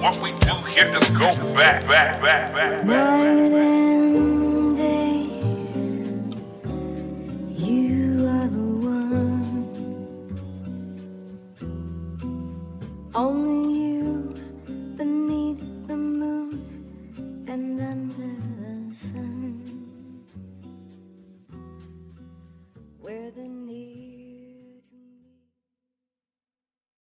What we do here, just go back, back, back, back, back. Only you beneath the moon and under the sun.